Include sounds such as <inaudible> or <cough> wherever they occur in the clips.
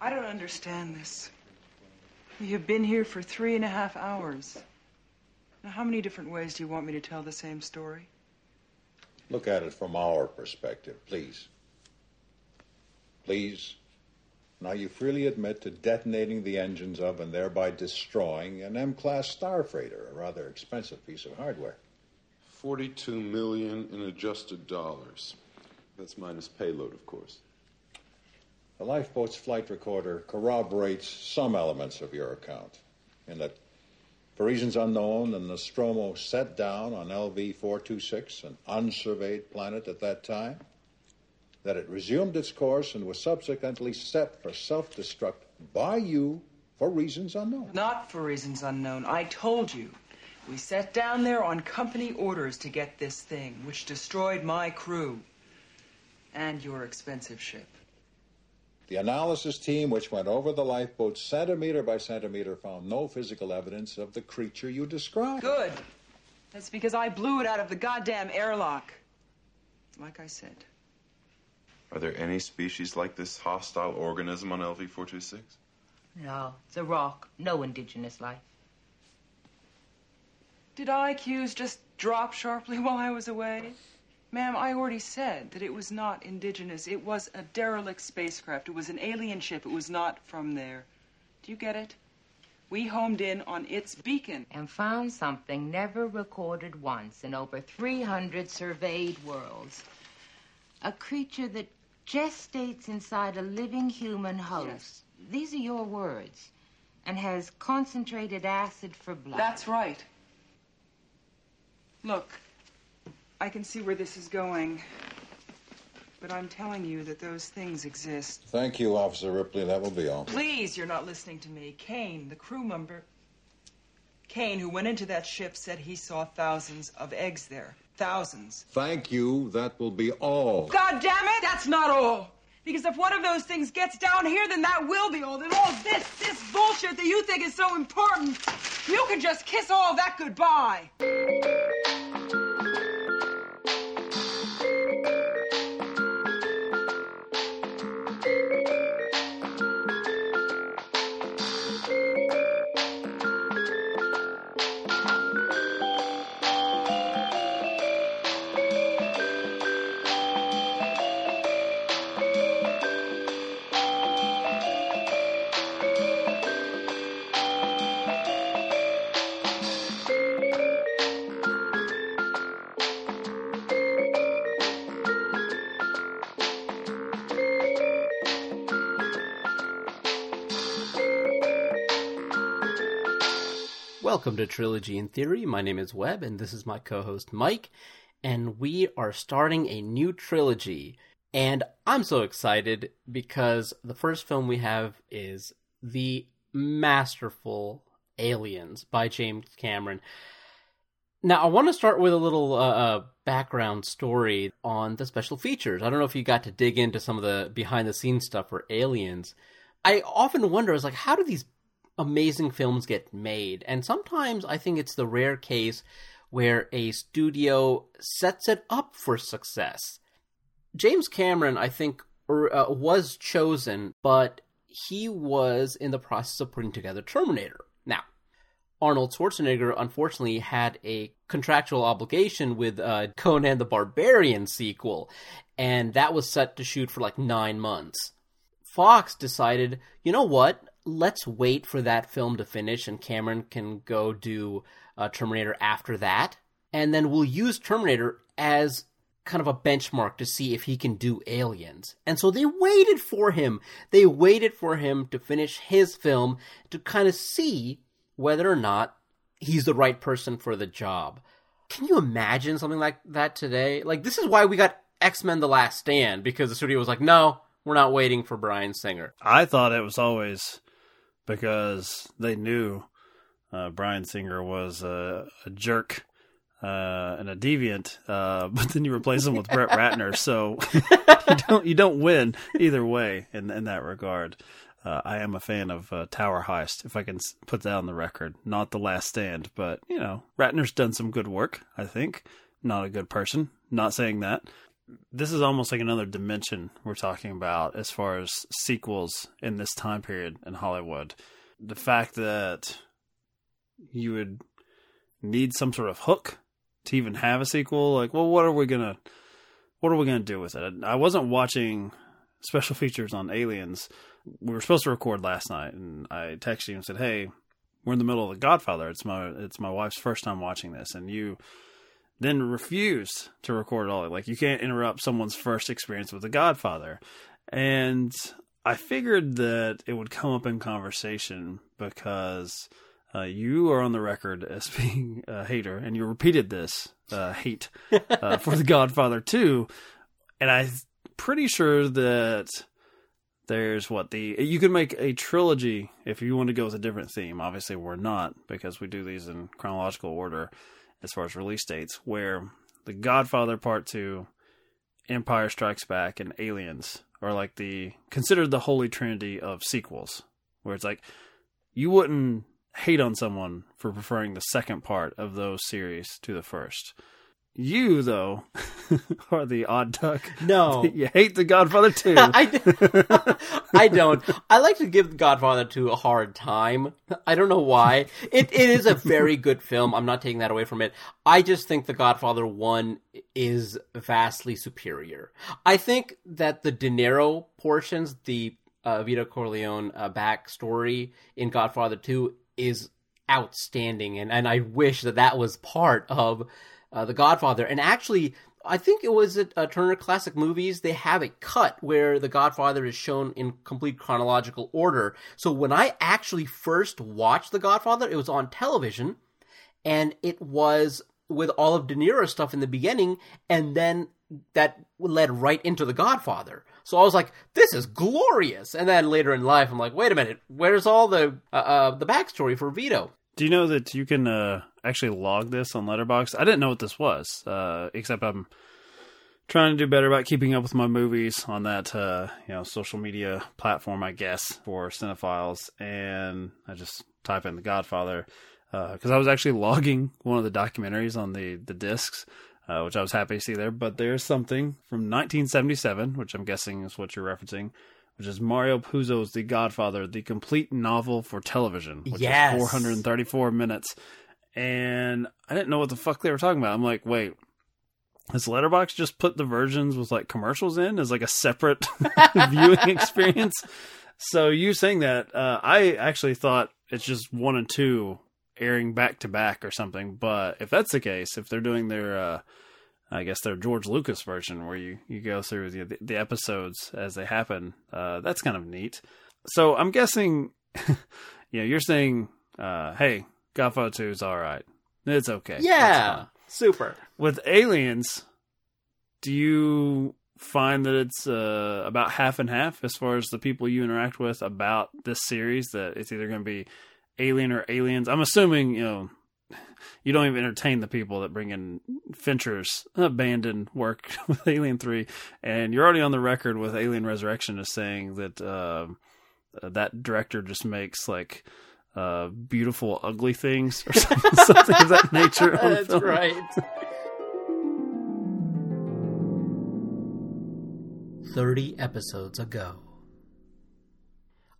I don't understand this. We have been here for three and a half hours. Now, how many different ways do you want me to tell the same story? Look at it from our perspective, please. Please. Now you freely admit to detonating the engines of and thereby destroying an M class star freighter, a rather expensive piece of hardware. 42 million in adjusted dollars. That's minus payload, of course. The lifeboat's flight recorder corroborates some elements of your account, in that, for reasons unknown, the Nostromo set down on LV 426, an unsurveyed planet at that time, that it resumed its course and was subsequently set for self destruct by you for reasons unknown. Not for reasons unknown. I told you. We sat down there on company orders to get this thing, which destroyed my crew and your expensive ship. The analysis team, which went over the lifeboat centimeter by centimeter, found no physical evidence of the creature you described. Good. That's because I blew it out of the goddamn airlock. Like I said. Are there any species like this hostile organism on LV 426? No, it's a rock. No indigenous life. Did IQs just drop sharply <laughs> while I was away? Ma'am, I already said that it was not indigenous. It was a derelict spacecraft. It was an alien ship. It was not from there. Do you get it? We homed in on its beacon. And found something never recorded once in over 300 surveyed worlds. A creature that gestates inside a living human host. Yes. These are your words. And has concentrated acid for blood. That's right. Look, I can see where this is going. But I'm telling you that those things exist. Thank you, Officer Ripley. That will be all. Please, you're not listening to me. Kane, the crew member. Kane, who went into that ship, said he saw thousands of eggs there. Thousands. Thank you. That will be all. God damn it! That's not all! Because if one of those things gets down here, then that will be all. Then all this, this bullshit that you think is so important, you can just kiss all that goodbye. Welcome to Trilogy in Theory. My name is Webb, and this is my co host Mike. And we are starting a new trilogy. And I'm so excited because the first film we have is the masterful Aliens by James Cameron. Now, I want to start with a little uh, uh, background story on the special features. I don't know if you got to dig into some of the behind the scenes stuff for Aliens. I often wonder, is like, how do these amazing films get made. And sometimes I think it's the rare case where a studio sets it up for success. James Cameron, I think, uh, was chosen, but he was in the process of putting together Terminator. Now, Arnold Schwarzenegger unfortunately had a contractual obligation with uh, Conan the Barbarian sequel, and that was set to shoot for like nine months. Fox decided, you know what? Let's wait for that film to finish and Cameron can go do uh, Terminator after that. And then we'll use Terminator as kind of a benchmark to see if he can do aliens. And so they waited for him. They waited for him to finish his film to kind of see whether or not he's the right person for the job. Can you imagine something like that today? Like, this is why we got X Men The Last Stand, because the studio was like, no, we're not waiting for Bryan Singer. I thought it was always because they knew uh, Bryan Singer was a, a jerk uh, and a deviant, uh, <laughs> but then you replace him with Brett Ratner, so <laughs> you don't you don't win either way in in that regard. Uh, I am a fan of uh, Tower Heist, if I can put that on the record. Not The Last Stand, but you know Ratner's done some good work. I think not a good person. Not saying that. This is almost like another dimension we're talking about as far as sequels in this time period in Hollywood. The fact that you would need some sort of hook to even have a sequel, like, well, what are we gonna, what are we gonna do with it? I wasn't watching special <laughs> features on Aliens. We were supposed to record last night, and I texted you and said, "Hey, we're in the middle of The Godfather. It's my it's my wife's first time watching this, and you." Then refuse to record all it. Like you can't interrupt someone's first experience with The Godfather. And I figured that it would come up in conversation because uh, you are on the record as <laughs> being a hater, and you repeated this uh, hate uh, <laughs> for The Godfather 2. And I'm pretty sure that there's what the you could make a trilogy if you want to go with a different theme. Obviously, we're not because we do these in chronological order as far as release dates, where The Godfather Part 2, Empire Strikes Back, and Aliens are like the considered the holy trinity of sequels, where it's like you wouldn't hate on someone for preferring the second part of those series to the first. You though <laughs> are the odd duck. No. <laughs> you hate The Godfather too. <laughs> I, I don't. I like to give Godfather 2 a hard time. I don't know why. It it is a very good film. I'm not taking that away from it. I just think The Godfather 1 is vastly superior. I think that the De Niro portions, the uh, Vito Corleone uh, backstory in Godfather 2 is outstanding and and I wish that that was part of uh, The Godfather. And actually, I think it was at uh, Turner Classic Movies. They have a cut where The Godfather is shown in complete chronological order. So when I actually first watched The Godfather, it was on television, and it was with all of De Niro stuff in the beginning, and then that led right into The Godfather. So I was like, "This is glorious!" And then later in life, I'm like, "Wait a minute, where's all the uh, uh, the backstory for Vito?" Do you know that you can uh, actually log this on Letterboxd? I didn't know what this was, uh, except I'm trying to do better about keeping up with my movies on that uh, you know social media platform, I guess, for cinephiles. And I just type in The Godfather because I was actually <laughs> logging one of the documentaries on the the discs. Uh, which I was happy to see there, but there's something from 1977, which I'm guessing is what you're referencing, which is Mario Puzo's The Godfather, the complete novel for television, which Yes. is 434 minutes. And I didn't know what the fuck they were talking about. I'm like, wait, has Letterboxd just put the versions with like commercials in as like a separate <laughs> viewing <laughs> experience? So you saying that, uh, I actually thought it's just one and two airing back to back or something. But if that's the case, if they're doing their, uh, I guess their George Lucas version where you, you go through the, the episodes as they happen, uh, that's kind of neat. So I'm guessing, <laughs> you know, you're saying, uh, hey, Godfather 2 is all right. It's okay. Yeah, super. With Aliens, do you find that it's uh, about half and half as far as the people you interact with about this series? That it's either going to be Alien or Aliens. I'm assuming you know <laughs> you don't even entertain the people that bring in Fincher's abandoned work <laughs> with Alien Three, and you're already on the record with Alien Resurrection as saying that uh, that director just makes like uh, beautiful ugly things or <laughs> something, something of that nature. That's film. right. 30 episodes ago.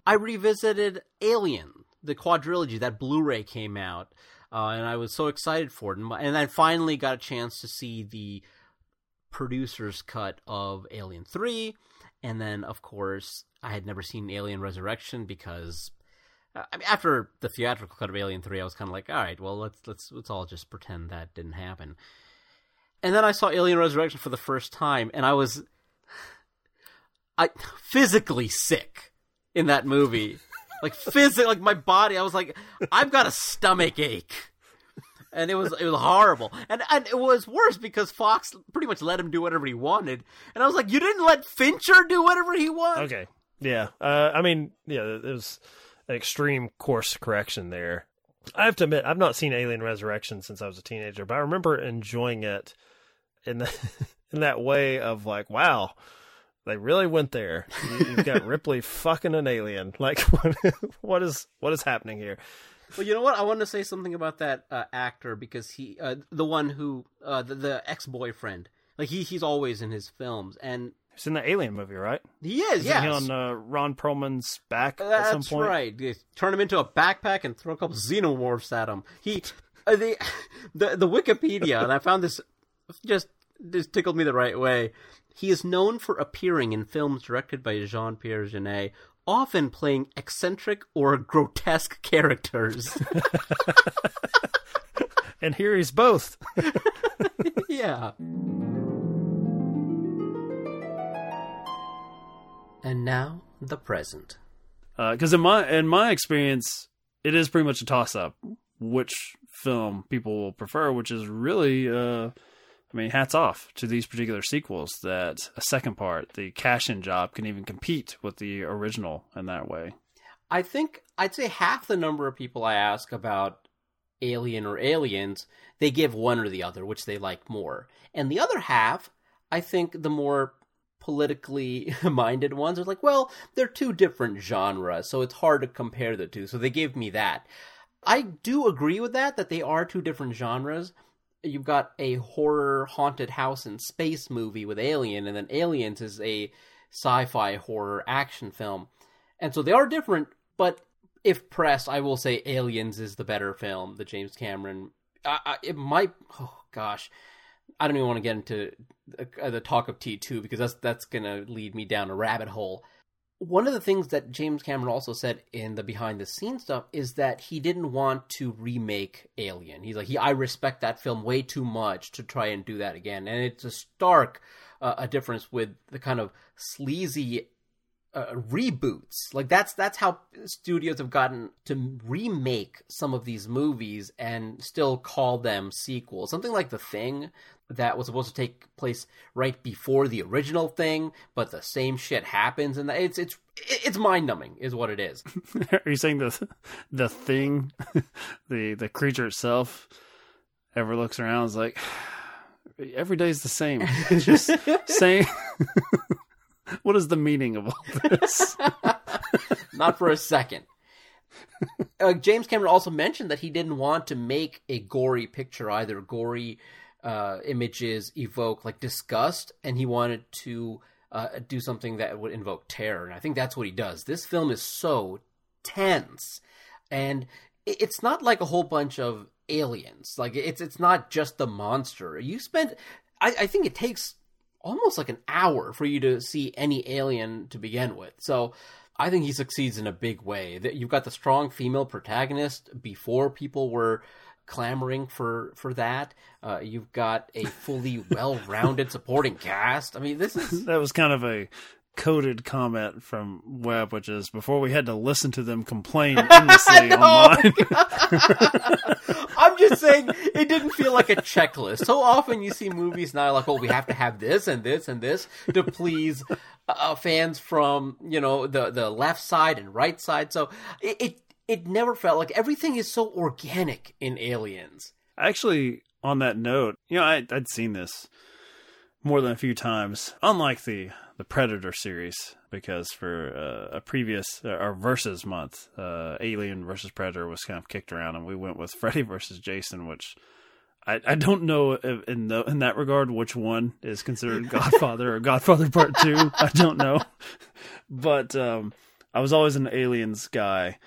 I revisited Alien, the quadrilogy, that Blu ray came out, uh, and I was so excited for it. And, and I finally got a chance to see the producer's cut of Alien 3, and then, of course, I had never seen Alien Resurrection because uh, I mean, after the theatrical cut of Alien Three, I was kind of like, all right, well, let's let's let's all just pretend that didn't happen. And then I saw Alien Resurrection for the first time, and I was, <sighs> I physically sick in that movie, like physically, like my body. I was like, I've got a stomach ache. And it was it was horrible, and and it was worse because Fox pretty much let him do whatever he wanted, and I was like, you didn't let Fincher do whatever he wanted. Okay. Yeah. Uh, I mean, yeah, it was an extreme course correction there. I have to admit, I've not seen Alien Resurrection since I was a teenager, but I remember enjoying it in the, <laughs> in that way of like, wow, they really went there. You, you've got <laughs> Ripley fucking an alien. Like, <laughs> what, what is what is happening here? Well, you know what? I want to say something about that uh, actor because he, uh, the one who, uh, the, the ex boyfriend, Like he he's always in his films, and He's in the Alien movie, right? he is. He on uh, Ron Perlman's back at some That's point? right. They turn him into a backpack and throw a couple xenomorphs at him. He, <laughs> uh, the, the the Wikipedia, and I found this just just tickled me the right way. He is known for appearing in films directed by Jean Pierre Jeunet, often playing eccentric or grotesque characters. <laughs> And here he's both. <laughs> yeah. And now the present. because in my in my experience, it is pretty much a toss up which film people will prefer, which is really, uh, I mean, hats off to these particular sequels. That a second part, the cash in job, can even compete with the original in that way. I think I'd say half the number of people I ask about Alien or Aliens, they give one or the other, which they like more. And the other half, I think the more politically <laughs> minded ones are like, well, they're two different genres, so it's hard to compare the two. So they gave me that. I do agree with that, that they are two different genres. You've got a horror haunted house in space movie with Alien, and then Aliens is a sci fi horror action film. And so they are different, but if pressed, I will say Aliens is the better film, the James Cameron. I, I, it might, oh gosh, I don't even want to get into the, uh, the talk of T2 because that's that's to lead me down a rabbit hole. One of the things that James Cameron also said in the behind the scenes stuff is that he didn't want to remake Alien. He's like, he, I respect that film way too much to try and do that again. And it's a stark uh, a difference with the kind of sleazy uh, reboots. Like that's that's how studios have gotten to remake some of these movies and still call them sequels. Something like The Thing that was supposed to take place right before the original thing, but the same shit happens, and it's it's it's mind numbing, is what it is. <laughs> Are you saying the the thing, <laughs> the the creature itself, ever looks around and is like, <sighs> every day is the same, It's just <laughs> same. what is the meaning of all this? Not for a second. Uh, James Cameron also mentioned that he didn't want to make a gory picture either. Gory uh, images evoke like disgust, and he wanted to uh, do something that would invoke terror. And I think that's what he does. This film is so tense, and it's not like a whole bunch of aliens. Like it's it's not just the monster. You spend, I, I think it takes almost like an hour for you to see any alien to begin with. So I think he succeeds in a big way. That you've got the strong female protagonist before people were clamoring for for that. Uh, you've got a fully <laughs> well-rounded supporting cast. I mean, this is that was kind of a coded comment from Webb, which is before we had to listen to them complain <laughs> endlessly online. <laughs> I'm just saying it didn't feel like a checklist. So often you see movies now like, oh, we have to have this and this and this to please uh, fans from you know the the left side and right side. So it, it it never felt like everything is so organic in Aliens. Actually, on that note, you know, I, I'd seen this more than a few times. Unlike the the Predator series, because for uh, a previous uh, our versus month, uh, Alien versus Predator was kind of kicked around, and we went with <laughs> Freddy versus Jason, which. I, I don't know if in the, in that regard which one is considered <laughs> Godfather or Godfather Part Two. I don't know, <laughs> but um, I was always an Aliens guy.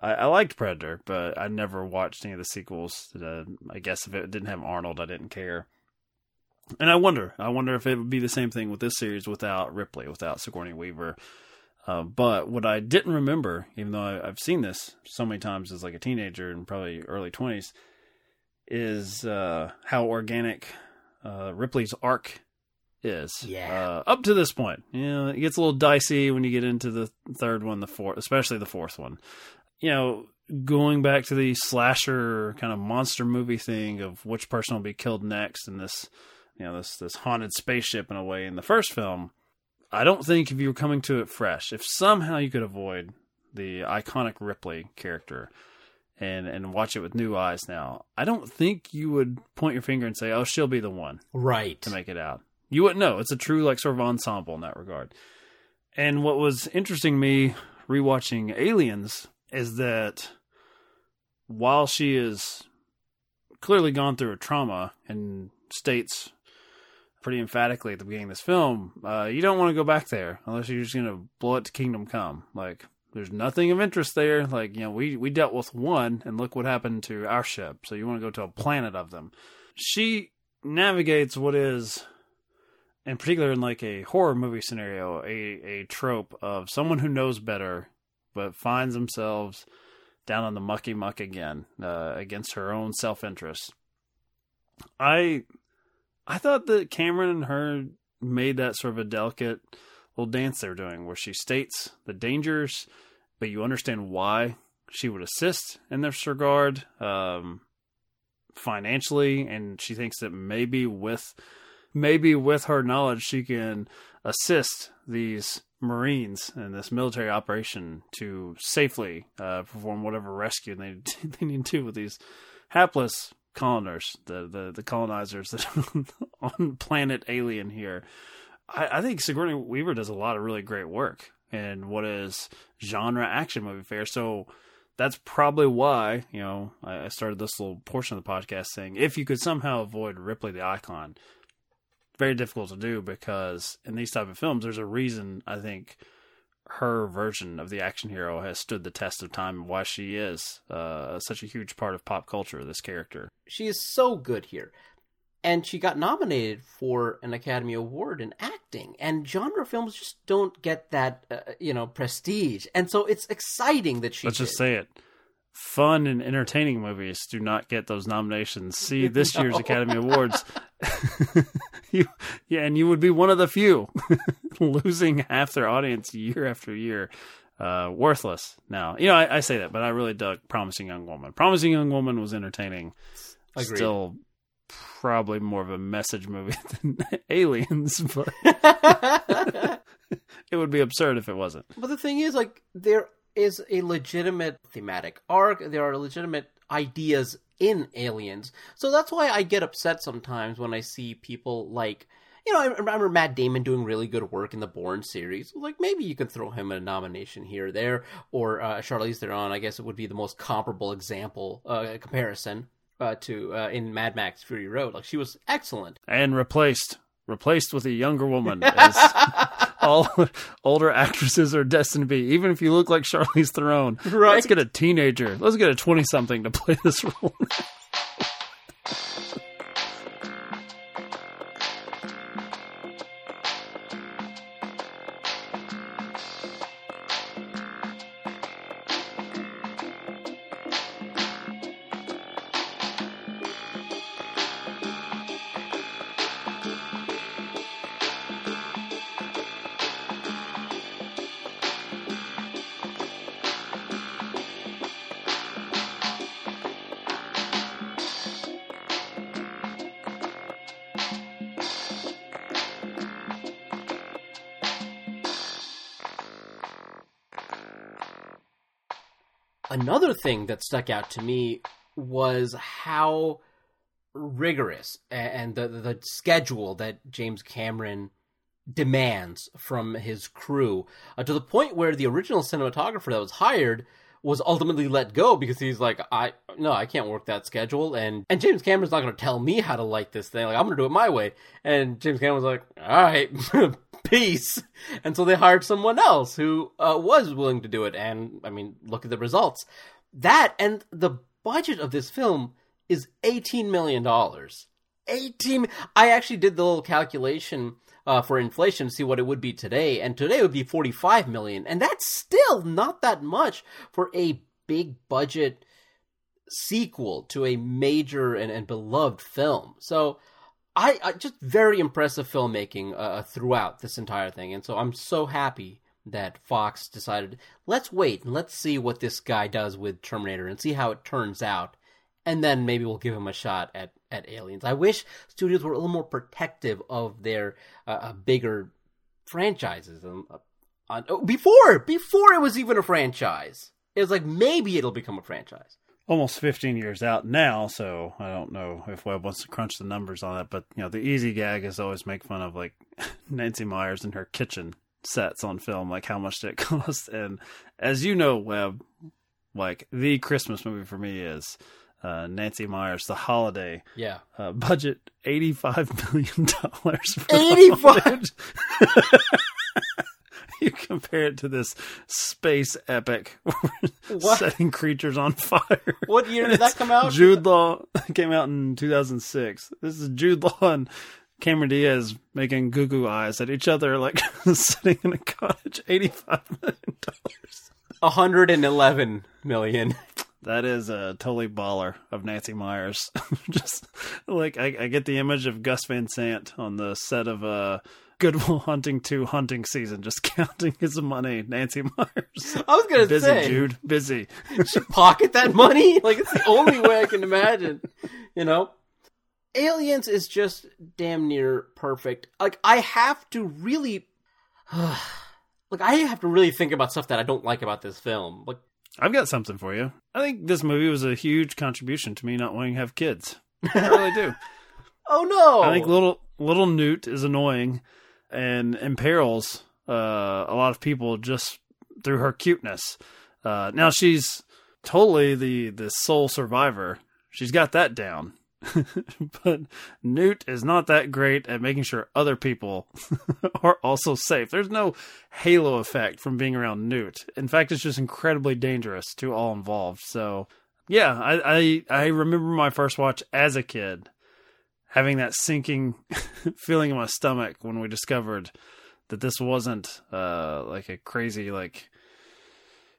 I, I liked Predator, but I never watched any of the sequels. Uh, I guess if it didn't have Arnold, I didn't care. And I wonder, I wonder if it would be the same thing with this series without Ripley, without Sigourney Weaver. Uh, but what I didn't remember, even though I, I've seen this so many times as like a teenager and probably early twenties, is uh, how organic uh, Ripley's arc is. Yeah. Uh, up to this point, you know, it gets a little dicey when you get into the third one, the fourth, especially the fourth one. You know, going back to the slasher kind of monster movie thing of which person will be killed next, and this, you know, this this haunted spaceship in a way in the first film. I don't think if you were coming to it fresh, if somehow you could avoid the iconic Ripley character and and watch it with new eyes now, I don't think you would point your finger and say, "Oh, she'll be the one." Right. to make it out. You wouldn't know. It's a true like sort of ensemble in that regard. And what was interesting me rewatching Aliens is that while she is clearly gone through a trauma and states pretty emphatically at the beginning of this film, uh, you don't want to go back there unless you're just going to blow it to Kingdom Come. Like, there's nothing of interest there. Like, you know, we, we dealt with one and look what happened to our ship. So you want to go to a planet of them. She navigates what is, in particular, in like a horror movie scenario, a, a trope of someone who knows better but finds themselves down on the mucky muck again uh, against her own self interest. I I thought that Cameron and her made that sort of a delicate little dance they're doing where she states the dangers, but you understand why she would assist in this regard um, financially, and she thinks that maybe with maybe with her knowledge she can assist these Marines in this military operation to safely uh, perform whatever rescue they <laughs> they need to with these hapless coloners, the the, the colonizers that <laughs> on planet Alien here. I, I think Sigourney Weaver does a lot of really great work in what is genre action movie fare. So that's probably why you know I, I started this little portion of the podcast saying if you could somehow avoid Ripley the Icon, very difficult to do because in these type of films, there's a reason I think her version of the action hero has stood the test of time. And why she is uh, such a huge part of pop culture. This character, she is so good here, and she got nominated for an Academy Award in acting. And genre films just don't get that uh, you know prestige, and so it's exciting that she. Let's did. just say it fun and entertaining movies do not get those nominations. <laughs> See this no. year's Academy Awards. <laughs> you, yeah, and you would be one of the few <laughs> losing half their audience year after year. Uh, worthless. Now, you know, I, I, say that, but I really dug Promising Young Woman. Promising Young Woman was entertaining. Agreed. Still, probably more of a message movie than Aliens, but it would be absurd if it wasn't. But the thing is, like, there is a legitimate thematic arc. There are legitimate ideas in Aliens. So that's why I get upset sometimes when I see people like, you know, I remember Matt Damon doing really good work in the Bourne series. Like maybe you could throw him a nomination here or there, or uh, Charlize Theron. I guess it would be the most comparable example uh, comparison uh, to uh, in Mad Max Fury Road. Like she was excellent and replaced replaced with a younger woman. <laughs> As all <laughs> older actresses are destined to be. Even if you look like Charlize Theron, right. let's get a teenager. Let's get a twenty something to play this role. <laughs> Another thing that stuck out to me was how rigorous and the the schedule that James Cameron demands from his crew uh, to the point where the original cinematographer that was hired was ultimately let go because he's like I no I can't work that schedule. And and James Cameron's not going to tell me how to light this thing. Like I'm going to do it my way. And James Cameron was like all right <laughs> peace. And so they hired someone else who uh, was willing to do it. And I mean, look at the results. That and the budget of this film is $18 million. 18 I actually did the little calculation uh, for inflation to see what it would be today, and today would be 45 million, and that's still not that much for a big budget sequel to a major and, and beloved film. So I, I just very impressive filmmaking uh, throughout this entire thing, and so I'm so happy that Fox decided let's wait and let's see what this guy does with Terminator and see how it turns out, and then maybe we'll give him a shot at at Aliens. I wish studios were a little more protective of their uh, uh bigger franchises. Um, uh, on, oh, before before it was even a franchise, it was like maybe it'll become a franchise almost 15 years out now, so I don't know if Webb wants to crunch the numbers on that. But you know, the easy gag is always make fun of like <laughs> Nancy Meyers and her kitchen sets on film, like how much did it <laughs> cost? And as you know, Webb, like the Christmas movie for me is uh, Nancy Meyers, The Holiday. Yeah. Uh, budget $85 <laughs> million. for the 85 holiday. You compare it to this space epic <laughs> setting creatures on fire. What year did that come out? Jude Law <laughs> came out in 2006. This is Jude Law and Cameron Diaz making goo goo eyes at each other, like <laughs> sitting in a cottage. $85 million. 111 million. That is a totally baller of Nancy Meyers. Just like I, I get the image of Gus Van Sant on the set of uh, Goodwill <laughs> Hunting 2 hunting season, just <laughs> counting his money. Nancy Meyers. I was gonna busy, say, Jude. Busy. should pocket that money. <laughs> Like it's the only way I can imagine. You know, Aliens is just damn near perfect. Like I have to really, <sighs> like I have to really think about stuff that I don't like about this film. Like I've got something for you. I think this movie was a huge contribution to me not wanting to have kids. I really do. oh no, I think little little Newt is annoying and imperils uh, a lot of people just through her cuteness. Uh, now she's totally the the sole survivor. She's got that down. <laughs> but Newt is not that great at making sure other people <laughs> are also safe. There's no halo effect from being around Newt. In fact, it's just incredibly dangerous to all involved. So, yeah, I I, I remember my first watch as a kid having that sinking <laughs> feeling in my stomach when we discovered that this wasn't uh, like a crazy like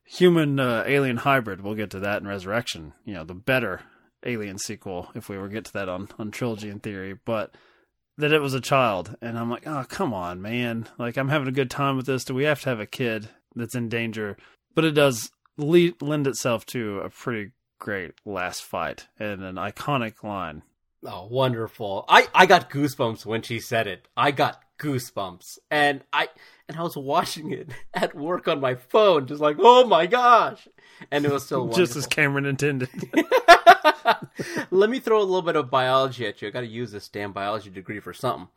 human uh, alien hybrid. We'll get to that in Resurrection. You know, the better alien sequel if we were to get to that on on trilogy in theory, but that it was a child and I'm like, "Oh, come on, man. Like I'm having a good time with this. Do we have to have a kid that's in danger?" But it does le- lend itself to a pretty great last fight and an iconic line Oh, wonderful. I, I got goosebumps when she said it. I got goosebumps. And I and I was watching it <laughs> at work on my phone, just like, oh my gosh. And it was still <laughs> wonderful. just as Cameron intended. <laughs> Let me throw a little bit of biology at you. I gotta use this damn biology degree for something.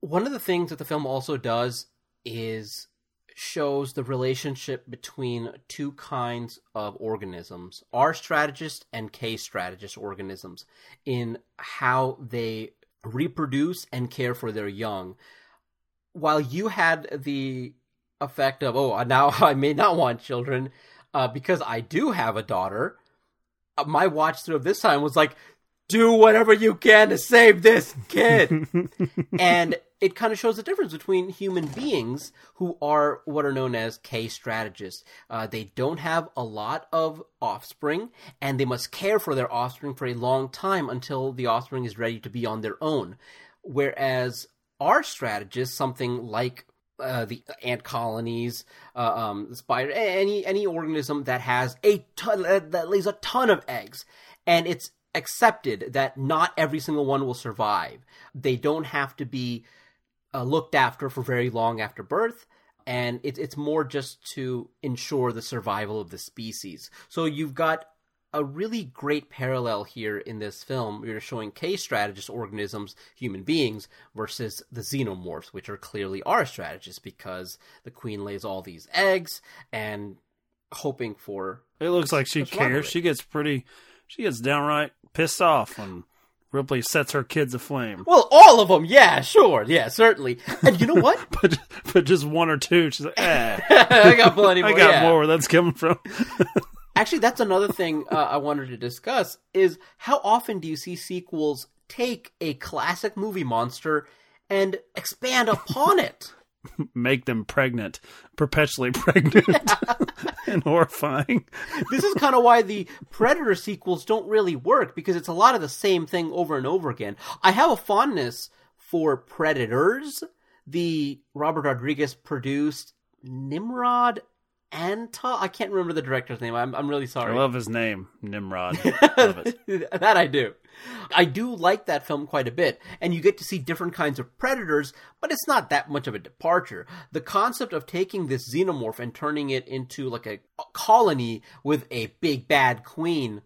One of the things that the film also does is shows the relationship between two kinds of organisms R strategist and K strategist organisms in how they reproduce and care for their young. While you had the effect of, oh, now <laughs> I may not want children uh, because I do have a daughter, uh, my watch through of this time was like, do whatever you can to save this kid. <laughs> and it kind of shows the difference between human beings who are what are known as K strategists. Uh, they don't have a lot of offspring, and they must care for their offspring for a long time until the offspring is ready to be on their own. Whereas R strategists, something like uh, the ant colonies, uh, um, the spider, any any organism that has a ton that lays a ton of eggs, and it's accepted that not every single one will survive. They don't have to be uh, looked after for very long after birth, and it, it's more just to ensure the survival of the species. So you've got a really great parallel here in this film. You're showing K strategist organisms, human beings, versus the xenomorphs, which are clearly R strategists because the queen lays all these eggs and hoping for. It looks like she What's wrong with cares. She gets pretty. She gets downright pissed off when Ripley sets her kids aflame. Well, all of them, yeah, sure, yeah, certainly. And you know what? <laughs> But but just one or two. She's like, eh, <laughs> I got plenty <laughs> more. I got yeah. more where that's coming from. Actually, that's another thing uh, I wanted to discuss is how often do you see sequels take a classic movie monster and expand upon it? Make them pregnant, perpetually <laughs> pregnant, <laughs> and horrifying. This is kind of why the Predator sequels don't really work because it's a lot of the same thing over and over again. I have a fondness for Predators, the Robert Rodriguez produced Nimrod Antal. I can't remember the director's name. I'm, I'm really sorry. I love his name, Nimrod. <laughs> that I do. I do like that film quite a bit, and you get to see different kinds of predators, but it's not that much of a departure. The concept of taking this xenomorph and turning it into like a colony with a big bad queen,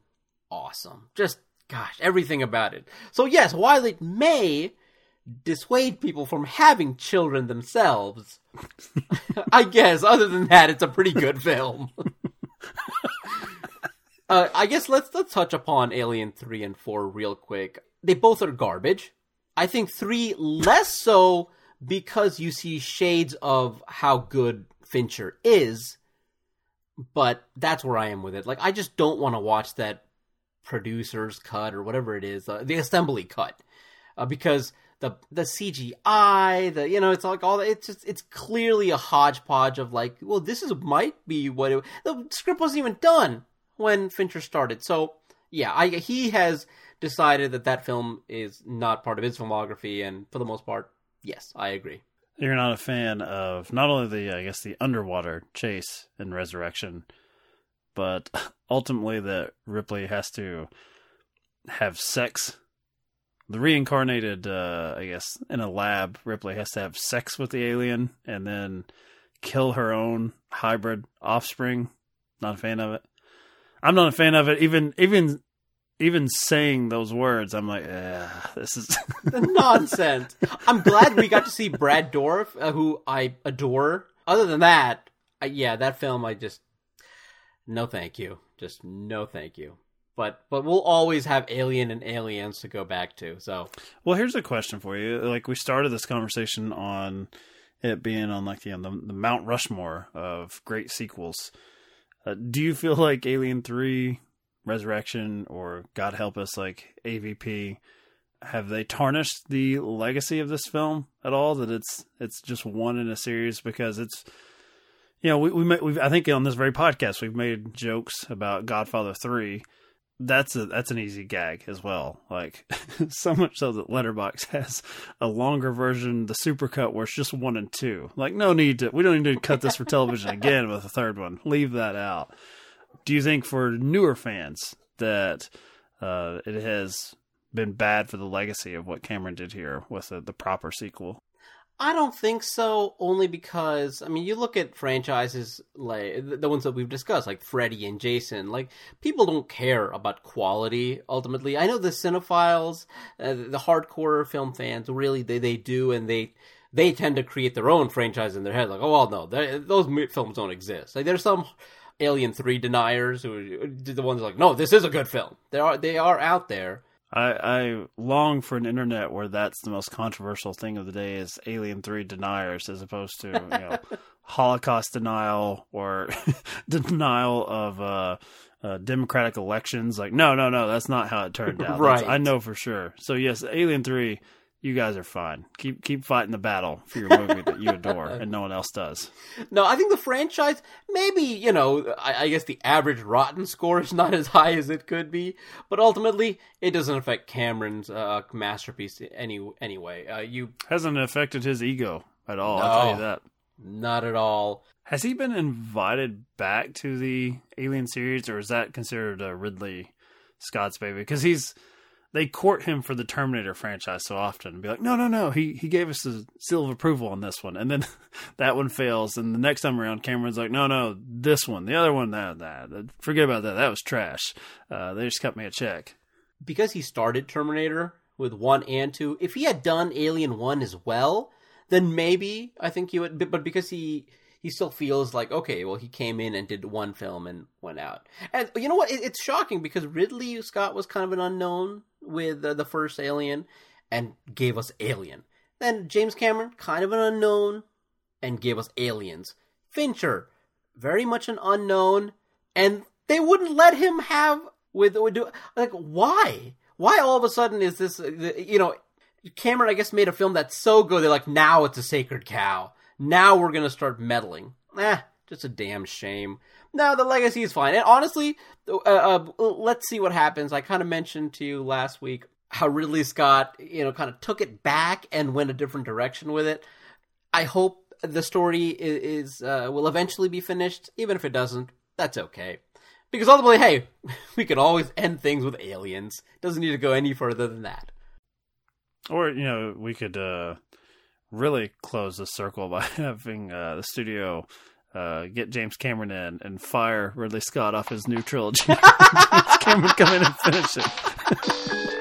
awesome. Just, gosh, everything about it. So, yes, while it may dissuade people from having children themselves, <laughs> I guess, other than that, it's a pretty good film. <laughs> Uh, I guess let's let's touch upon Alien three and four real quick. They both are garbage. I think three less so because you see shades of how good Fincher is, but that's where I am with it. Like I just don't want to watch that producer's cut or whatever it is, uh, the assembly cut, uh, because the the CGI, the you know, it's like all it's just it's clearly a hodgepodge of like, well, this is might be what it, the script wasn't even done when Fincher started. So yeah, I he has decided that that film is not part of his filmography, and for the most part, yes, I agree. You're not a fan of not only the I guess the underwater chase in Resurrection, but <laughs> ultimately that Ripley has to have sex. The reincarnated, uh, I guess, in a lab, Ripley has to have sex with the alien and then kill her own hybrid offspring. Not a fan of it. I'm not a fan of it. Even even even saying those words, I'm like, yeah, this is <laughs> nonsense. I'm glad we got to see Brad Dourif, uh, who I adore. Other than that, I, yeah, that film, I just no, thank you. Just no, thank you. But but we'll always have Alien and Aliens to go back to. So well, here's a question for you. Like we started this conversation on it being on like know, the, the Mount Rushmore of great sequels. Uh, do you feel like Alien Three Resurrection or God help us, like AVP, have they tarnished the legacy of this film at all? That it's it's just one in a series because it's you know we we we I think on this very podcast we've made jokes about Godfather Three. That's a that's an easy gag as well. Like <laughs> so much so that Letterboxd <laughs> has a longer version, the supercut, where it's just one and two. Like no need to we don't need to cut this for television again with a third one. Leave that out do you think for newer fans that uh, it has been bad for the legacy of what Cameron did here with the, the proper sequel? I don't think so. Only because I mean, you look at franchises like the ones that we've discussed, like Freddy and Jason. Like people don't care about quality. Ultimately, I know the cinephiles, uh, the hardcore film fans, really they they do, and they they tend to create their own franchise in their head. Like, oh well, no, those films don't exist. Like there's some Alien Three deniers who the ones like, no, this is a good film. They are they are out there. I, I long for an internet where that's the most controversial thing of the day is Alien Three deniers, as opposed to you know <laughs> Holocaust denial or <laughs> denial of uh, uh, democratic elections. Like, no, no, no, that's not how it turned out. right, that's, I know for sure. So yes, Alien Three you guys are fine. Keep keep fighting the battle for your movie that you adore and no one else does. <laughs> No, I think the franchise maybe you know I, I, guess the average Rotten score is not as high as it could be, but ultimately it doesn't affect Cameron's uh, masterpiece any anyway. Uh, you hasn't affected his ego at all. No, I'll tell you that. Not at all. Has he been invited back to the Alien series, or is that considered a Ridley Scott's baby? Because he's they court him for the Terminator franchise so often and be like, no, no, no, he he gave us the seal of approval on this one, and then <laughs> that one fails, and the next time around, Cameron's like, no, no, this one, the other one, that that, forget about that, that was trash. Uh, they just cut me a check because he started Terminator with one and two. If he had done Alien one as well, then maybe I think he would. But because he he still feels like okay, well, he came in and did one film and went out. And you know what? It, it's shocking because Ridley Scott was kind of an unknown with uh, the first Alien and gave us Alien. Then James Cameron, kind of an unknown, and gave us Aliens. Fincher, very much an unknown, and they wouldn't let him have with do like why? Why all of a sudden is this? Uh, you know, Cameron, I guess, made a film that's so good. They're like, now it's a sacred cow. Now we're gonna start meddling. Eh, just a damn shame. No, the legacy is fine. And honestly, uh, uh, let's see what happens. I kind of mentioned to you last week how Ridley Scott, you know, kind of took it back and went a different direction with it. I hope the story is, is uh, will eventually be finished. Even if it doesn't, that's okay. Because ultimately, hey, <laughs> we can always end things with aliens. Doesn't need to go any further than that. Or you know, we could uh, really close the circle <laughs> by having uh, the studio uh, get James Cameron in and fire Ridley Scott off his new trilogy. <laughs> James Cameron come in and finish it. <laughs>